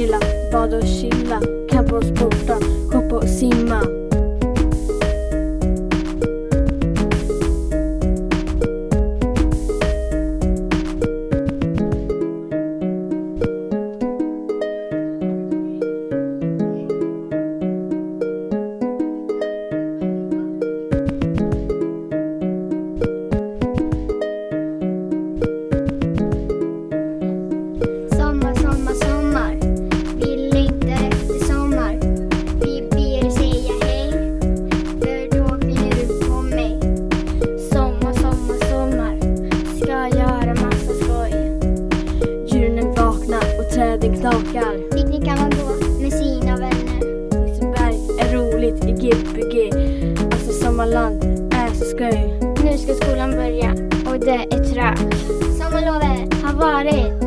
Dila, vado scilla, campo sporta, corpo sima. Och träden knakar. Picknick kan man gå med sina vänner. Liseberg är roligt i Gbg. Alltså sommarland är så skoj. Nu ska skolan börja och det är trögt. Sommarlovet har varit